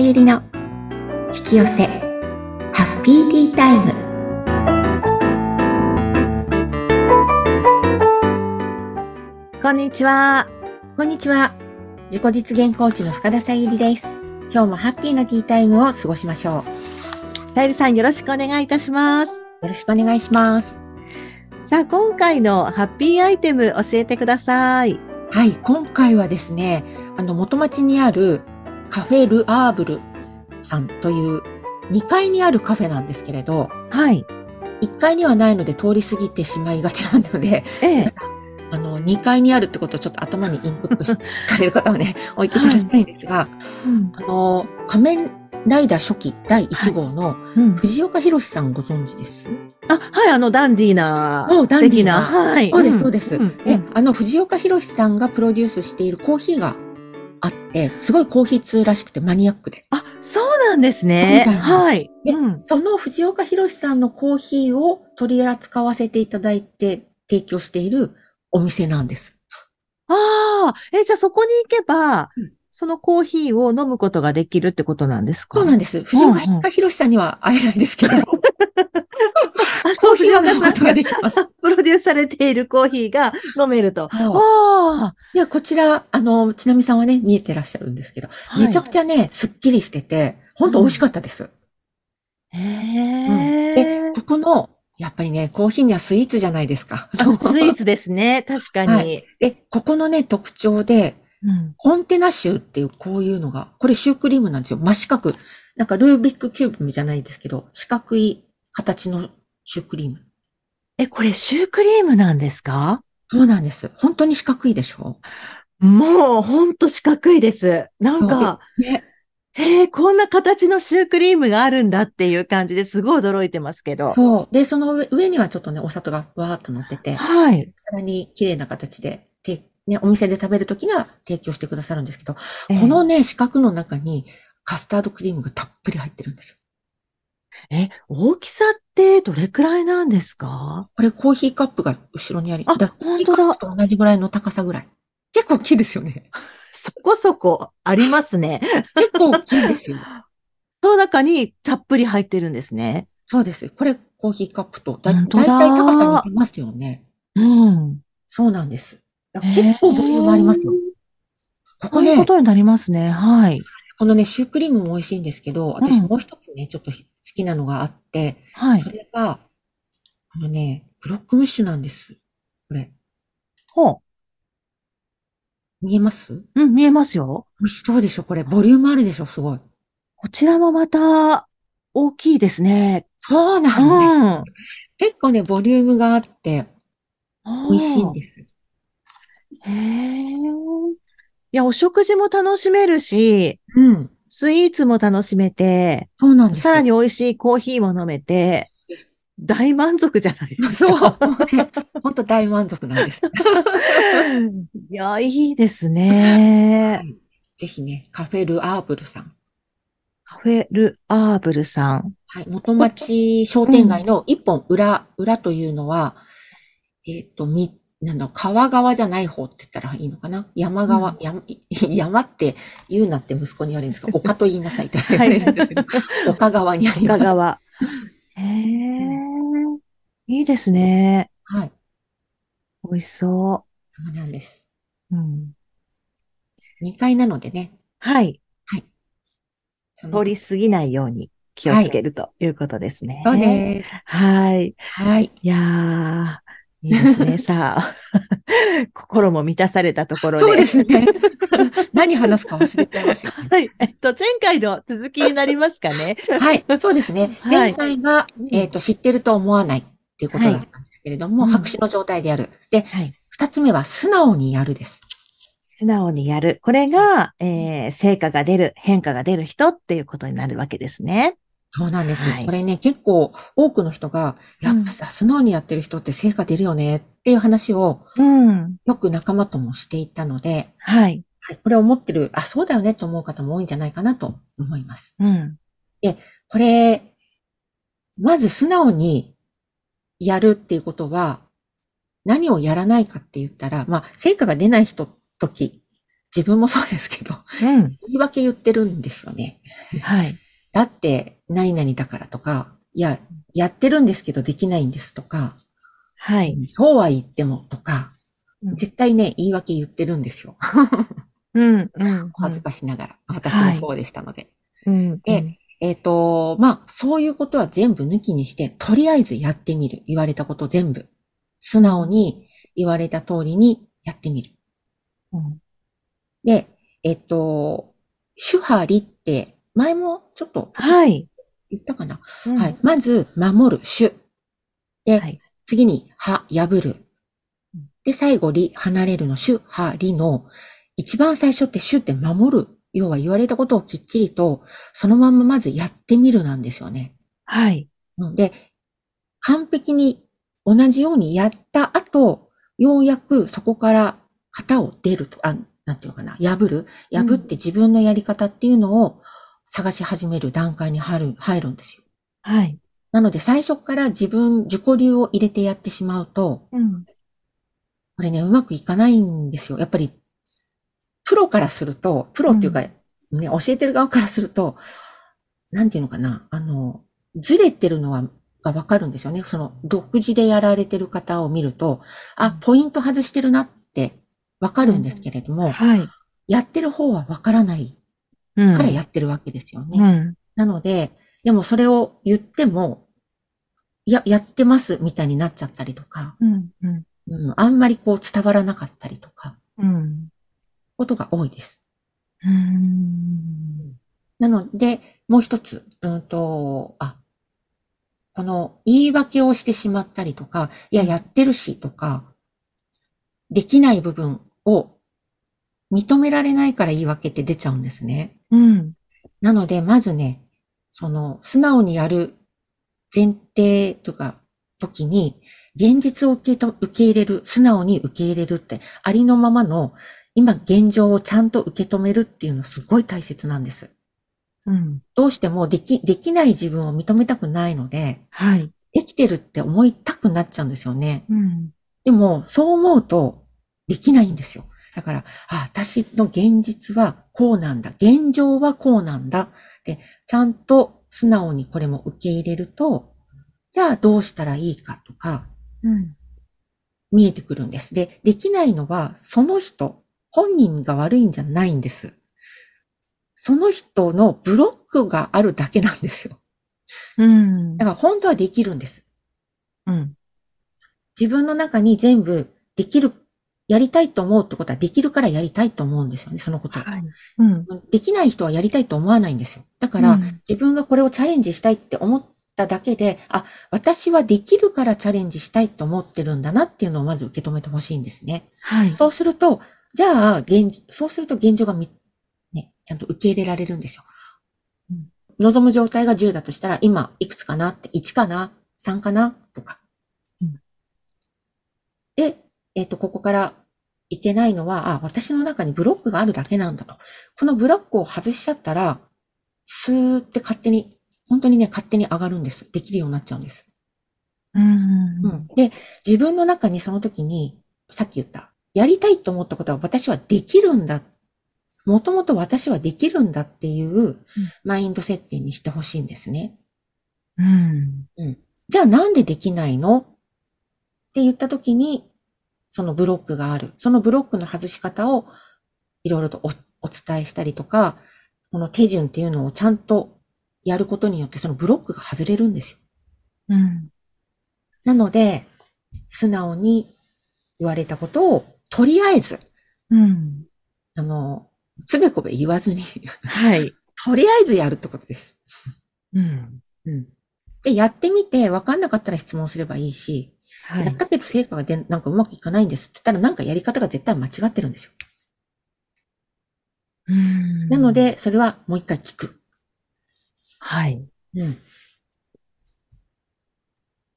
ゆりの引き寄せハッピーティータイムこんにちは。こんにちは自己実現コーチの深田さゆりです今日もハッピーなティータイムを過ごしましょさゆりさんよろしくお願いいたします。うよろしくお願いしますさあ、今回のハッピーアイテム教えてください。はい今回はですねあの元町にあるカフェルアーブルさんという2階にあるカフェなんですけれどはい。1階にはないので通り過ぎてしまいがちなのでええ。あの、2階にあるってことをちょっと頭にインプットして かれる方はね、置いていただきたいんですが、うん。あの、仮面ライダー初期第1号のうん。藤岡弘さんご存知です、あ、はい、あの、ダンディーな、おダンディーな。はい。そうです、そうです。ん。で、うん。あの、藤岡弘さんがプロデュースしているコーヒーがあって、すごいコーヒー通らしくてマニアックで。あ、そうなんですね。はい。で、うんその藤岡弘さんのコーヒーを取り扱わせていただいて提供しているお店なんです。ああ、え、じゃあそこに行けばうん、そのコーヒーを飲むことができるってことなんですか？でそうなんです。藤岡弘さんには会えないですけど、す。コーヒーを飲むさんことができます。プロデュースされているコーヒーが飲めると。そうあいや、こちら、あの、ちなみさんはね、見えてらっしゃるんですけど、あ。めちゃくちゃね、すっきりしてて、本当美味しかったです。ゃ。へでえ、。ここの、やっぱりね、コーヒーにはスイーツじゃないですか。あスイーツですね。確かに。はで、ここのね、特徴で、うんコンテナシューっていうこういうのが、これシュークリームなんですよ。真四角。なんかルービックキューブじゃないですけど、四角い形のシュークリーム。え、これシュークリームなんですか？そうなんです。本当に四角いでしょ？もう、ほんと四角いです。なんか、ね。へえ、こんな形のシュークリームがあるんだっていう感じですごい驚いてますけど。そう。で、その上上にはちょっとね、お砂糖がわーっと乗ってて、はい。さらに綺麗な形で、てね、お店で食べるときには提供してくださるんですけど、えーこのね、四角の中にカスタードクリームがたっぷり入ってるんですよ。え、大きさってどれくらいなんですか？これコーヒーカップが後ろにあり、あだコーヒーカップと同じぐらいの高さぐらい。結構大きいですよね。そこそこありますね。結構大きいんですよ。その中にたっぷり入ってるんですね。そうです。これコーヒーカップとだ、だいたい高さ似てますよね。うん。そうなんです。結構ボリュームありますよ。ここねこういうこ、とになりますね。はい。このね、シュークリームも美味しいんですけど、私うんもう一つね、ちょっと好きなのがあって、はいそ。れが、このね、ブロックムッシュなんです。これ。ほ見えます？う。うん、見えますよ。美味しそうでしょこれ。ボリュームあるでしょ？すごい。こちらもまた大きいですね。そうなんです。結構ね、ボリュームがあって、美味しいんです。す。へえ。いや、お食事も楽しめるし、うん。スイーツも楽しめて、そうなんです。さらに美味しいコーヒーも飲めて。大満足じゃないですそう。か。もうね、ほんと大満足なんです。いや、いいですね。ぜひね、カフェルアーブルさん。カフェルアーブルさん。はい。元町商店街の一本裏、裏というのは、えっ、と、み、なん川側じゃない方って言ったらいいのかな？山側、うん山、山って言うなって息子に言われるんですけど、丘と言いなさいって言われるんですけど、丘側にあります。深川。へえ。いいですね。はい。美味しそそうなんです。う。うん。2階なのでね。はい。その通り過ぎないように気をつけるということですね。そうです。はい。はい。いやー、いいですね。さあ、心も満たされたところで。そうですね。何話すか忘れちゃいますよね。はい。えっと、前回の続きになりますかね。はい。そうですね。はい前回が、うんえっ、と、知ってると思わないっていうことだったんですけれども、はい白紙の状態でやる。で、はい。二つ目は素直にやるです。素直にやる。これが、えー、成果が出る、変化が出る人っていうことになるわけですね。そうなんです。はいこれね、結構多くの人が、やっぱさ、素直にやってる人って成果出るよねっていう話をうん。よく仲間ともしていたので、はい。はい、これを思ってる、あ、そうだよねと思う方も多いんじゃないかなと思います。うん。これ、まず素直にやるっていうことは、何をやらないかって言ったら、まあ、成果が出ない人、時自分もそうですけど、うん。言い訳言ってるんですよね。はい。だって、何々だからとか、いや、やってるんですけどできないんですとか、はい。そうは言ってもとか、うん絶対ね、言い訳言ってるんですよ。うん。うん。恥ずかしながら。私もそうでしたので。うん。ええっ、と、まあ、そういうことは全部抜きにして、とりあえずやってみる。言われたこと全部。素直に言われた通りにやってみる。うん。で、えっ、と、主張りって、前もちょっとはい。言ったかな、うんはい。。まず、守る、主。で、はい。次に、は、破るうん。で、最後、り、離れるの、主、は、りの、一番最初って主って守る。要は言われたことをきっちりと、そのまんままずやってみるなんですよね。はい。うんで、完璧に同じようにやった後、ようやくそこから型を出ると、あ、なんていうのかな、破る。破って自分のやり方っていうのを探し始める段階に入る、入るんですよ。はい。なので最初から自分、自己流を入れてやってしまうと、うん。これね、うまくいかないんですよ。やっぱり、プロからすると、プロっていうか、ね、教えてる側からすると、なんていうのかな、あの、ずれてるのは、がわかるんですよね。その、独自でやられてる方を見ると、あ、ポイント外してるなってわかるんですけれども、はい。やってる方はわからないうん。からやってるわけですよね。うん。なので、でもそれを言っても、いや、やってますみたいになっちゃったりとか、うん。うん。うん、あんまりこう伝わらなかったりとか、うん。ことが多いです。うん。なので、もう一つ、うんと、あ、この言い訳をしてしまったりとか、いや、やってるしとか、できない部分を認められないから言い訳って出ちゃうんですね。うん。なので、まずね、その、素直にやる前提とか、時に、現実を受けと受け入れる、素直に受け入れるって、ありのままの、今現状をちゃんと受け止めるっていうのすごい大切なんです。うん。どうしてもでき、できない自分を認めたくないので、はい。できてるって思いたくなっちゃうんですよね。うん。でも、そう思うと、できないんですよ。だから、あ、私の現実はこうなんだ。現状はこうなんだ。で、ちゃんと素直にこれも受け入れると、じゃあどうしたらいいかとか、うん。見えてくるんです。で、できないのは、その人、本人が悪いんじゃないんです。その人のブロックがあるだけなんですよ。うんだ。から本当はできるんです。うん。自分の中に全部できる、やりたいと思うってことはできるからやりたいと思うんですよね、そのことを。はい。うん。できない人はやりたいと思わないんですよ。だから、うん自分がこれをチャレンジしたいって思っただけで、あ、私はできるからチャレンジしたいと思ってるんだなっていうのをまず受け止めてほしいんですね。はい。そうすると、じゃあ、現、そうすると現状がみ、ね、ちゃんと受け入れられるんですよ。うん望む状態が10だとしたら、今、いくつかなって、1かな ?3 かなとか。うんで、えっ、と、ここからいけないのは、あ、私の中にブロックがあるだけなんだと。このブロックを外しちゃったら、スーって勝手に、本当にね、勝手に上がるんです。できるようになっちゃうんです。うんうん。で、自分の中にその時に、さっき言った、やりたいと思ったことは私はできるんだ。もともと私はできるんだっていうマインド設定にしてほしいんですね。うん。じゃあなんでできないの？って言った時に、そのブロックがある。そのブロックの外し方をいろいろとおお伝えしたりとか、この手順っていうのをちゃんとやることによってそのブロックが外れるんですよ。うん。なので、素直に言われたことを、とりあえず、うん。あの、つべこべ言わずに、はい。とりあえずやるってことです。うん。うん。で、やってみて、わかんなかったら質問すればいいし、はい。やったけど成果が出ん、なんかうまくいかないんですって言ったら、なんかやり方が絶対間違ってるんですよ。うんなの、で、それはもう一回聞く。はい。うん。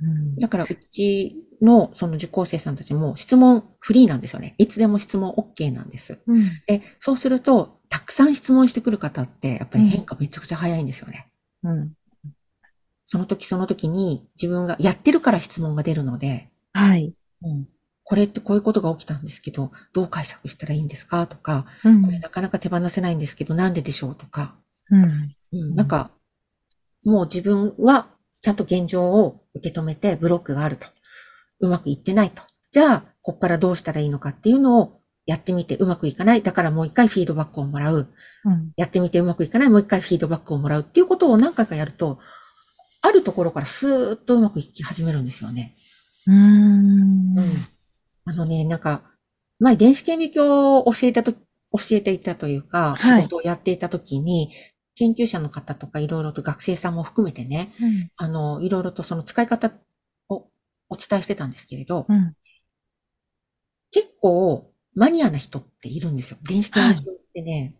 うんだから、うちの、その受講生さんたちも質問フリーなんですよね。いつでも質問 OK なんです。うん。で、そうすると、たくさん質問してくる方って、やっぱり変化めちゃくちゃ早いんですよね。うん。その時その時に自分がやってるから質問が出るので、はい。うん、これってこういうことが起きたんですけど、どう解釈したらいいんですか？とか、うんこれなかなか手放せないんですけど、なんででしょう？とか、うん。うん、なんか、もう自分はちゃんと現状を受け止めてブロックがあると。うまくいってないと。じゃあ、こっからどうしたらいいのかっていうのをやってみてうまくいかない。だからもう一回フィードバックをもらう。うん。やってみてうまくいかない。もう一回フィードバックをもらうっていうことを何回かやると、あるところからスーッとうまくいき始めるんですよね。うーん。あのね、なんか、前電子顕微鏡を教えたと、教えていたというか、はい仕事をやっていたときに、研究者の方とかいろいろと学生さんも含めてね、うん。あの、いろいろとその使い方をお伝えしてたんですけれど、うん。結構マニアな人っているんですよ。電子顕微鏡ってね、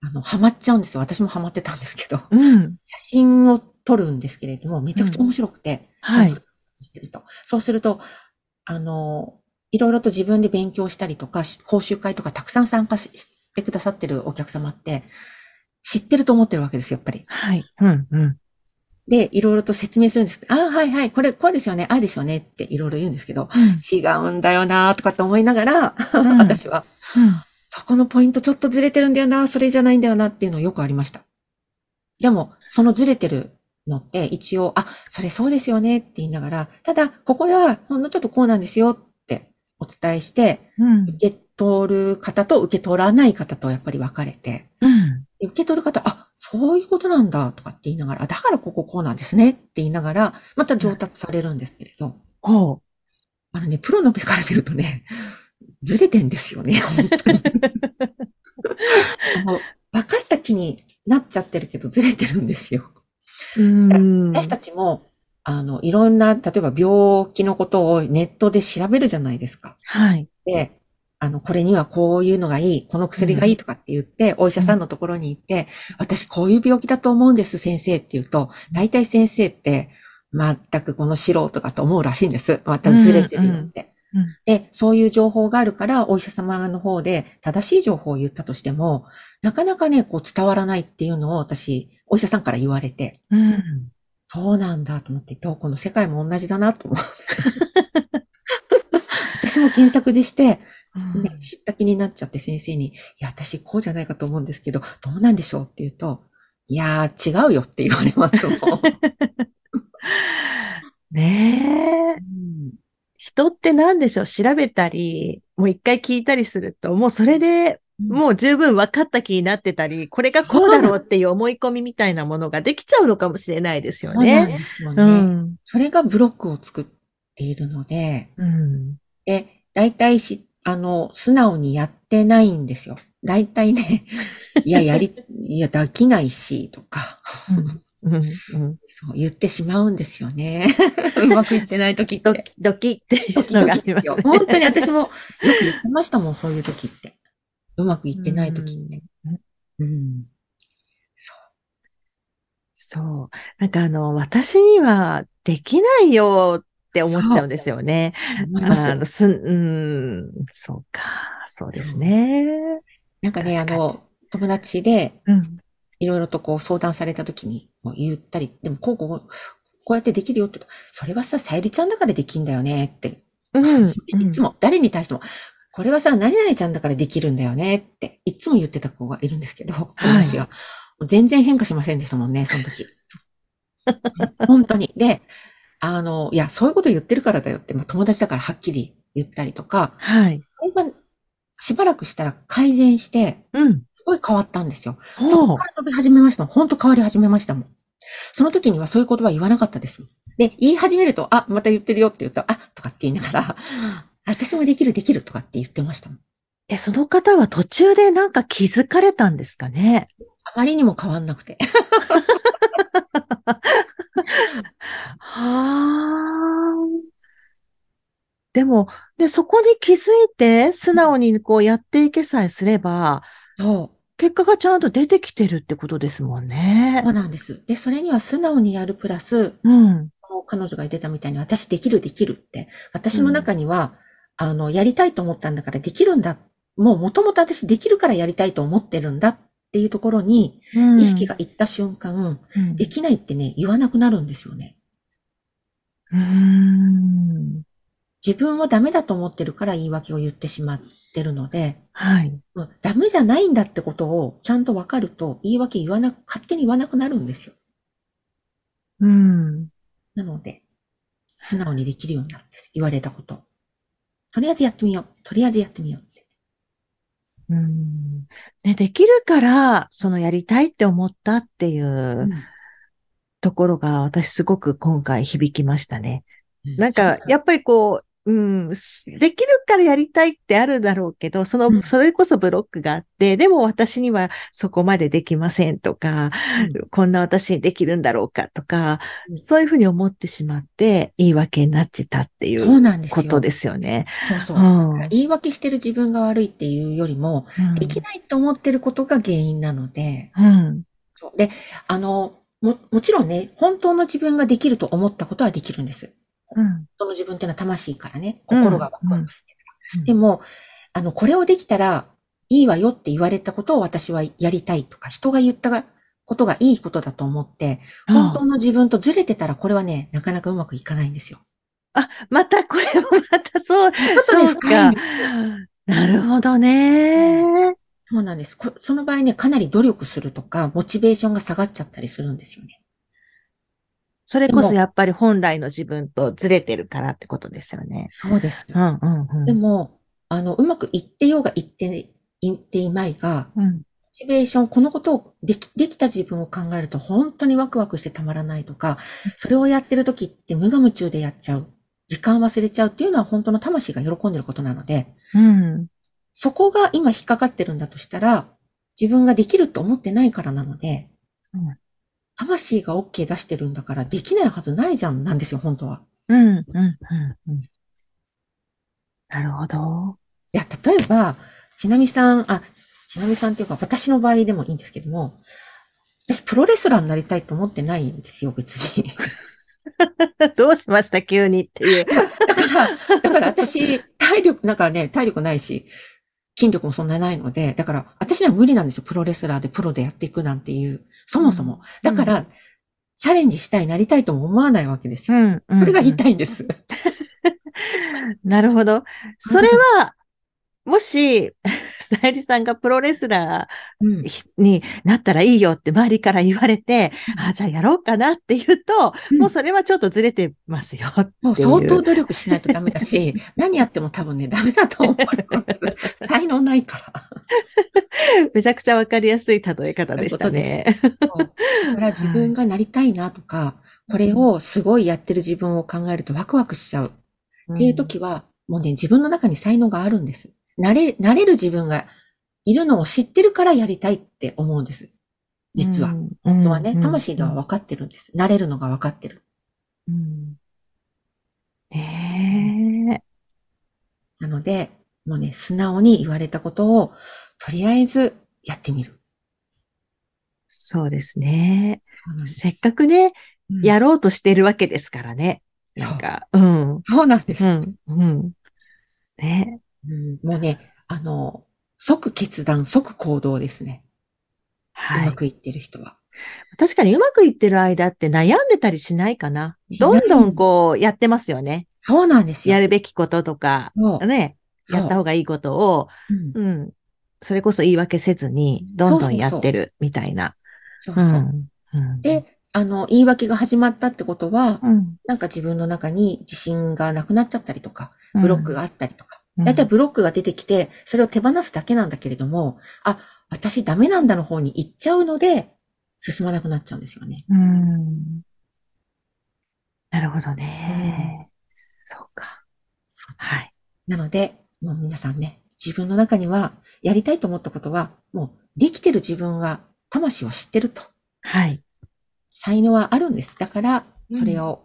あの、ハマっちゃうんですよ。私もハマってたんですけど、うん。写真を撮るんですけれども、めちゃくちゃ面白くて、はいそのしてると。そうすると、あの、いろいろと自分で勉強したりとか、講習会とかたくさん参加ししてくださってるお客様って、知ってると思ってるわけですよ、やっぱり。はい。うん。うん。で、いろいろと説明するんですけど、ああ、はいはい、これ、こうですよね、ああですよねっていろいろ言うんですけど、違うんだよなとかって思いながら、うん私は、うん。そこのポイントちょっとずれてるんだよな、それじゃないんだよなっていうのよくありました。でも、そのずれてるのって一応、あ、それそうですよねって言いながら、ただ、ここではほんのちょっとこうなんですよってお伝えして、うん。受け取る方と受け取らない方とやっぱり分かれて、うん。で受け取る方、あ、そういうことなんだとかって言いながら、あだからこここうなんですねって言いながら、また上達されるんですけれど、ほあのね、プロの目から見るとね、ずれてんですよね、本当に。あの分かった気になっちゃってるけど、ずれてるんですよ。う。うん。私たちも、あの、いろんな、例えば病気のことをネットで調べるじゃないですか。はい。で、あの、これにはこういうのがいい、この薬がいいとかって言って、お医者さんのところに行って、私こういう病気だと思うんです、先生って言うと、大体先生って、全くこの素人かと思うらしいんです。またずれてるよって。うんうんで、そういう情報があるから、お医者様の方で正しい情報を言ったとしても、なかなかね、こう伝わらないっていうのを私、お医者さんから言われて、うん。そうなんだと思って、どこの世界も同じだなと思って。私も検索でして、ね、知った気になっちゃって先生に、いや、私こうじゃないかと思うんですけど、どうなんでしょうって言うと、いやー、違うよって言われますもん。ねえ。うん人って何でしょう？調べたり、もう一回聞いたりすると、もうそれでもう十分分かった気になってたり、これがこうだろうっていう思い込みみたいなものができちゃうのかもしれないですよそうなんね。ですようね。ん。それがブロックを作っているので、うん。で、大体し、あの、素直にやってないんですよ。大体ね、いや、やり、いや、できないし、とか、うん。うん。そう言ってしまうんですよね。うまくいってない時って。ドキドキってドキのがありますドキ。本当に私もよく言ってましたもん、そういう時って。うまくいってない時って。うん。そう。なんかあの、私にはできないよって思っちゃうんですよね。あの、すん、うん、そうか。そうですね。なんかね、あの、友達で、うん。いろいろとこう相談された時にもう言ったり、でもこうこう、こうやってできるよってそれはさ、さゆりちゃんだからできんだよねって、うん。いつも、誰に対しても、これはさ、何々ちゃんだからできるんだよねって、いつも言ってた子がいるんですけど、友達が。全然変化しませんでしたもんね、その時。本当に。で、あの、いや、そういうこと言ってるからだよって、まあ、友達だからはっきり言ったりとか、はい。しばらくしたら改善して、うん。すごい変わったんですよ。そこから飛び始めました。本当変わり始めましたもん。その時にはそういう言葉言わなかったです。で、言い始めると、あ、また言ってるよって言うと、あ、とかって言いながら、私もできるできるとかって言ってましたもん。え、その方は途中でなんか気づかれたんですかね？あまりにも変わんなくて。はあ。でも、で、そこに気づいて、素直にこうやっていけさえすれば、そう。結果がちゃんと出てきてるってことですもんねそう。なんです。で、それには素直にやるプラス、うん。彼女が言ってたみたいに、私できるできるって。私の中には、あの、やりたいと思ったんだからできるんだ。もう元々私できるからやりたいと思ってるんだっていうところに、意識がいった瞬間、うん、できないってね、言わなくなるんですよね。うーん。自分をダメだと思ってるから言い訳を言ってしまってるので、はい。ダメじゃないんだってことをちゃんとわかると、言い訳言わなく、勝手に言わなくなるんですよ。うん。なので、素直にできるようになるんです。言われたことを。とりあえずやってみよう。とりあえずやってみようって。うん。ね、できるから、そのやりたいって思ったっていうところが、私すごく今回響きましたね。なんか、やっぱりこう、うん、すできるからやりたいってあるだろうけど、そうんの、それこそブロックがあって、でも私にはそこまでできませんとか、こんな私にできるんだろうかとかうん、そういうふうに思ってしまって、言い訳になってたっていそう。ことですよね。そうそう。うん言い訳してる自分が悪いっていうよりも、うんできないと思ってることが原因なので、うん。で、あの、も、もちろんね、本当の自分ができると思ったことはできるんです。うん。本当の自分っていうのは魂からね、心がワクワクしてるから。うんでも、あの、これをできたらいいわよって言われたことを私はやりたいとか、人が言ったことがいいことだと思って、本当の自分とずれてたらこれはね、なかなかうまくいかないんですよ。あ、またこれもまたそう、ちょっとね、深い。なるほどね。そうなんです。こその場合ね、かなり努力するとか、モチベーションが下がっちゃったりするんですよね。それこそやっぱり本来の自分とずれてるからってことですよね。そうです。うんうんうん。でも、あの、うまくいってようがいって、いっていまいが、うん、モチベーション、このことをでき、できた自分を考えると本当にワクワクしてたまらないとか、それをやってる時って無我夢中でやっちゃう。時間忘れちゃうっていうのは本当の魂が喜んでることなので、うん。そこが今引っかかってるんだとしたら、自分ができると思ってないからなので、うん魂が OK 出してるんだからできないはずないじゃんなんですよ、本当は。うん、うん、うん。うんなるほど。いや、例えば、ちなみさん、あ、ちなみさんっていうか、私の場合でもいいんですけども、私、プロレスラーになりたいと思ってないんですよ、別に。どうしました？急にっていう。だから、だから私、体力、なんかね、体力ないし、筋力もそんなないので、だから、私には無理なんですよ、プロレスラーでプロでやっていくなんていう、そもそも。だから、チャレンジしたい、なりたいとも思わないわけですよ。ん。それが言いい。たいんです。なるほど。それは、もし、さゆりさんがプロレスラうん。ーになったらいいよって周りから言われて、あ、じゃあやろうかなって言うと、もうそれはちょっとずれてますよ。もう相当努力しないとダメだし、何やっても多分ね、ダメだと思います。才能ないから。めちゃくちゃわかりやすい例え方でしたね。そうだから自分がなりたいなとか、これをすごいやってる自分を考えるとワクワクしちゃうっていう時は、もうね、自分の中に才能があるんです。なれ、なれる自分がいるのを知ってるからやりたいって思うんです。実は。うん、本当はね、うん魂では分かってるんです。なれるのが分かってる。うんねえ。なので、もうね、素直に言われたことを、とりあえずやってみる。そうですね。すせっかくね、うんやろうとしてるわけですからね。なんか、うん。うそうなんです。ん。うん。ね。うんもうね、あの、即決断、即行動ですね。はい。うまくいってる人は。確かにうまくいってる間って悩んでたりしないかな。どんどんこうやってますよね。そうなんですよ。やるべきこととか、ね。やった方がいいことを、うんうん。それこそ言い訳せずに、どんどんやってるみたいな。そうそう。で、あの、言い訳が始まったってことは、うんなんか自分の中に自信がなくなっちゃったりとか、ブロックがあったりとか。うんだいたいブロックが出てきて、それを手放すだけなんだけれども、あ、私ダメなんだの方に行っちゃうので、進まなくなっちゃうんですよね。うん。なるほどね。そうか。そうはい。なので、もう皆さんね、自分の中には、やりたいと思ったことは、もうできてる自分が魂を知ってると。はい。才能はあるんです。だから、それを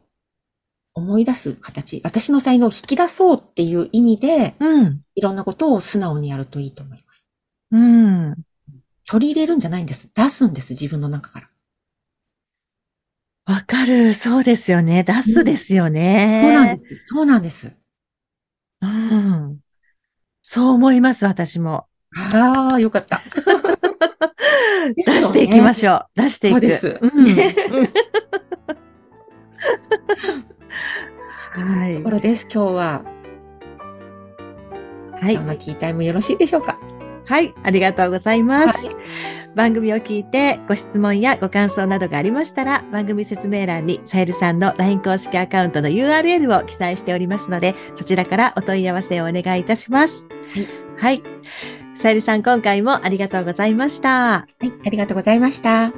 思い出す形、私の才能を引き出そうっていう意味で、うん。いろんなことを素直にやるといいと思います。うん。取り入れるんじゃないんです。出すんです、自分の中から。わかる。そうですよね。出すですよね。そうなんです。そうなんです。うん。そう思います、私も。ああ、よかった。出していきましょう。出していく。そうですうんはいとこ。ろです、今日は。そんなキータイムよろしいでしょうか？はい、ありがとうございます。はい番組を聞いてご質問やご感想などがありましたら、番組説明欄にさゆるさんの LINE 公式アカウントの URL を記載しておりますので、そちらからお問い合わせをお願いいたします。はい。はい。さゆるさん、今回もありがとうございました。はい、ありがとうございました。